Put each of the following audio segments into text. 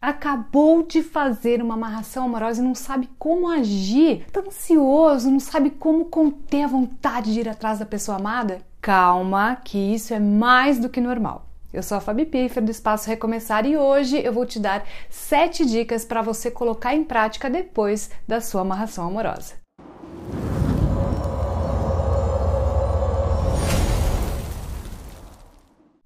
Acabou de fazer uma amarração amorosa e não sabe como agir, tá ansioso, não sabe como conter a vontade de ir atrás da pessoa amada? Calma, que isso é mais do que normal. Eu sou a Fabi Piffer do Espaço Recomeçar e hoje eu vou te dar 7 dicas para você colocar em prática depois da sua amarração amorosa.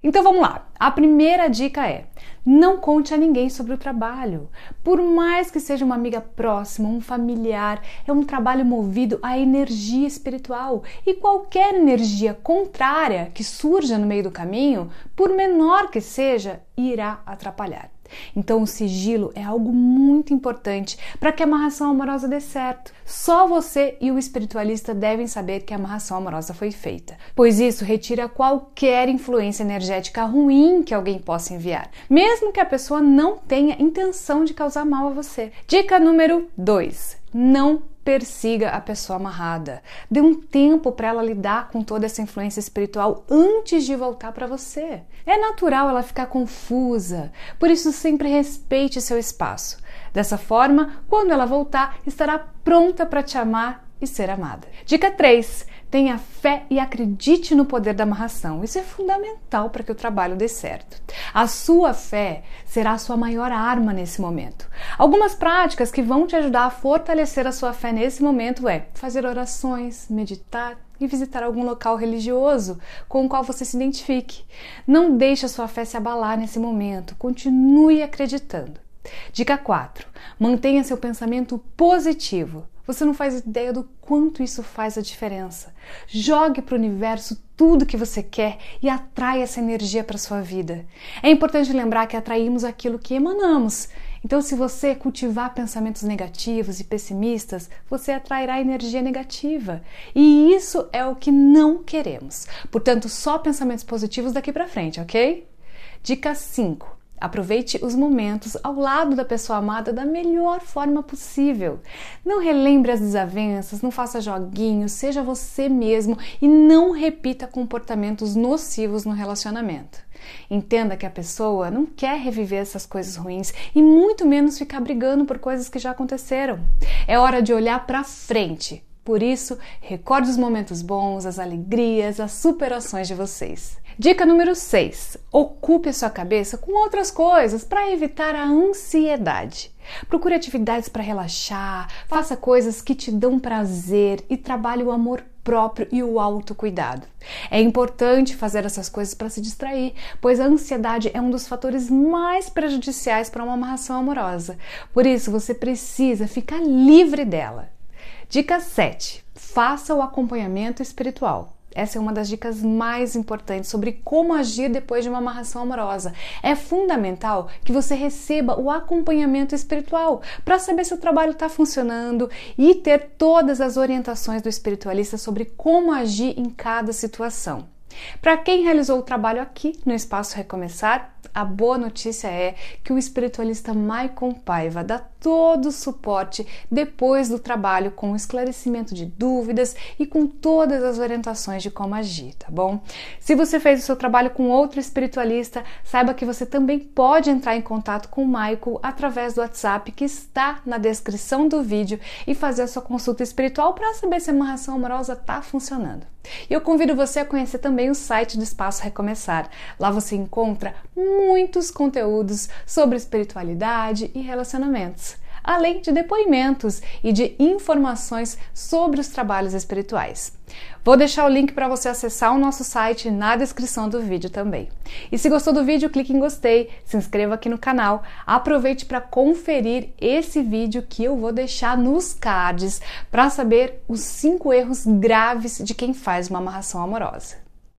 Então vamos lá. A primeira dica é: não conte a ninguém sobre o trabalho. Por mais que seja uma amiga próxima, um familiar, é um trabalho movido à energia espiritual e qualquer energia contrária que surja no meio do caminho, por menor que seja, irá atrapalhar. Então, o sigilo é algo muito importante para que a amarração amorosa dê certo. Só você e o espiritualista devem saber que a amarração amorosa foi feita, pois isso retira qualquer influência energética ruim que alguém possa enviar, mesmo que a pessoa não tenha intenção de causar mal a você. Dica número 2: não persiga a pessoa amarrada. Dê um tempo para ela lidar com toda essa influência espiritual antes de voltar para você. É natural ela ficar confusa, por isso sempre respeite seu espaço. Dessa forma, quando ela voltar, estará pronta para te amar e ser amada. Dica 3: Tenha fé e acredite no poder da amarração. Isso é fundamental para que o trabalho dê certo. A sua fé será a sua maior arma nesse momento. Algumas práticas que vão te ajudar a fortalecer a sua fé nesse momento é fazer orações, meditar, e visitar algum local religioso com o qual você se identifique. Não deixe a sua fé se abalar nesse momento, continue acreditando. Dica 4. Mantenha seu pensamento positivo. Você não faz ideia do quanto isso faz a diferença. Jogue para o universo tudo que você quer e atrai essa energia para sua vida. É importante lembrar que atraímos aquilo que emanamos. Então, se você cultivar pensamentos negativos e pessimistas, você atrairá energia negativa. E isso é o que não queremos. Portanto, só pensamentos positivos daqui para frente, ok? Dica 5 Aproveite os momentos ao lado da pessoa amada da melhor forma possível. Não relembre as desavenças, não faça joguinhos, seja você mesmo e não repita comportamentos nocivos no relacionamento. Entenda que a pessoa não quer reviver essas coisas ruins e muito menos ficar brigando por coisas que já aconteceram. É hora de olhar para frente. Por isso, recorde os momentos bons, as alegrias, as superações de vocês. Dica número 6: ocupe a sua cabeça com outras coisas para evitar a ansiedade. Procure atividades para relaxar, faça coisas que te dão prazer e trabalhe o amor próprio e o autocuidado. É importante fazer essas coisas para se distrair, pois a ansiedade é um dos fatores mais prejudiciais para uma amarração amorosa. Por isso, você precisa ficar livre dela. Dica 7: faça o acompanhamento espiritual. Essa é uma das dicas mais importantes sobre como agir depois de uma amarração amorosa. É fundamental que você receba o acompanhamento espiritual para saber se o trabalho está funcionando e ter todas as orientações do espiritualista sobre como agir em cada situação. Para quem realizou o trabalho aqui no Espaço Recomeçar, a boa notícia é que o espiritualista Maicon Paiva dá todo o suporte depois do trabalho com esclarecimento de dúvidas e com todas as orientações de como agir, tá bom? Se você fez o seu trabalho com outro espiritualista, saiba que você também pode entrar em contato com o Maicon através do WhatsApp que está na descrição do vídeo e fazer a sua consulta espiritual para saber se a amarração amorosa está funcionando. E eu convido você a conhecer também o site do Espaço Recomeçar. Lá você encontra muitos conteúdos sobre espiritualidade e relacionamentos, além de depoimentos e de informações sobre os trabalhos espirituais. Vou deixar o link para você acessar o nosso site na descrição do vídeo também. E se gostou do vídeo, clique em gostei, se inscreva aqui no canal, aproveite para conferir esse vídeo que eu vou deixar nos cards para saber os cinco erros graves de quem faz uma amarração amorosa.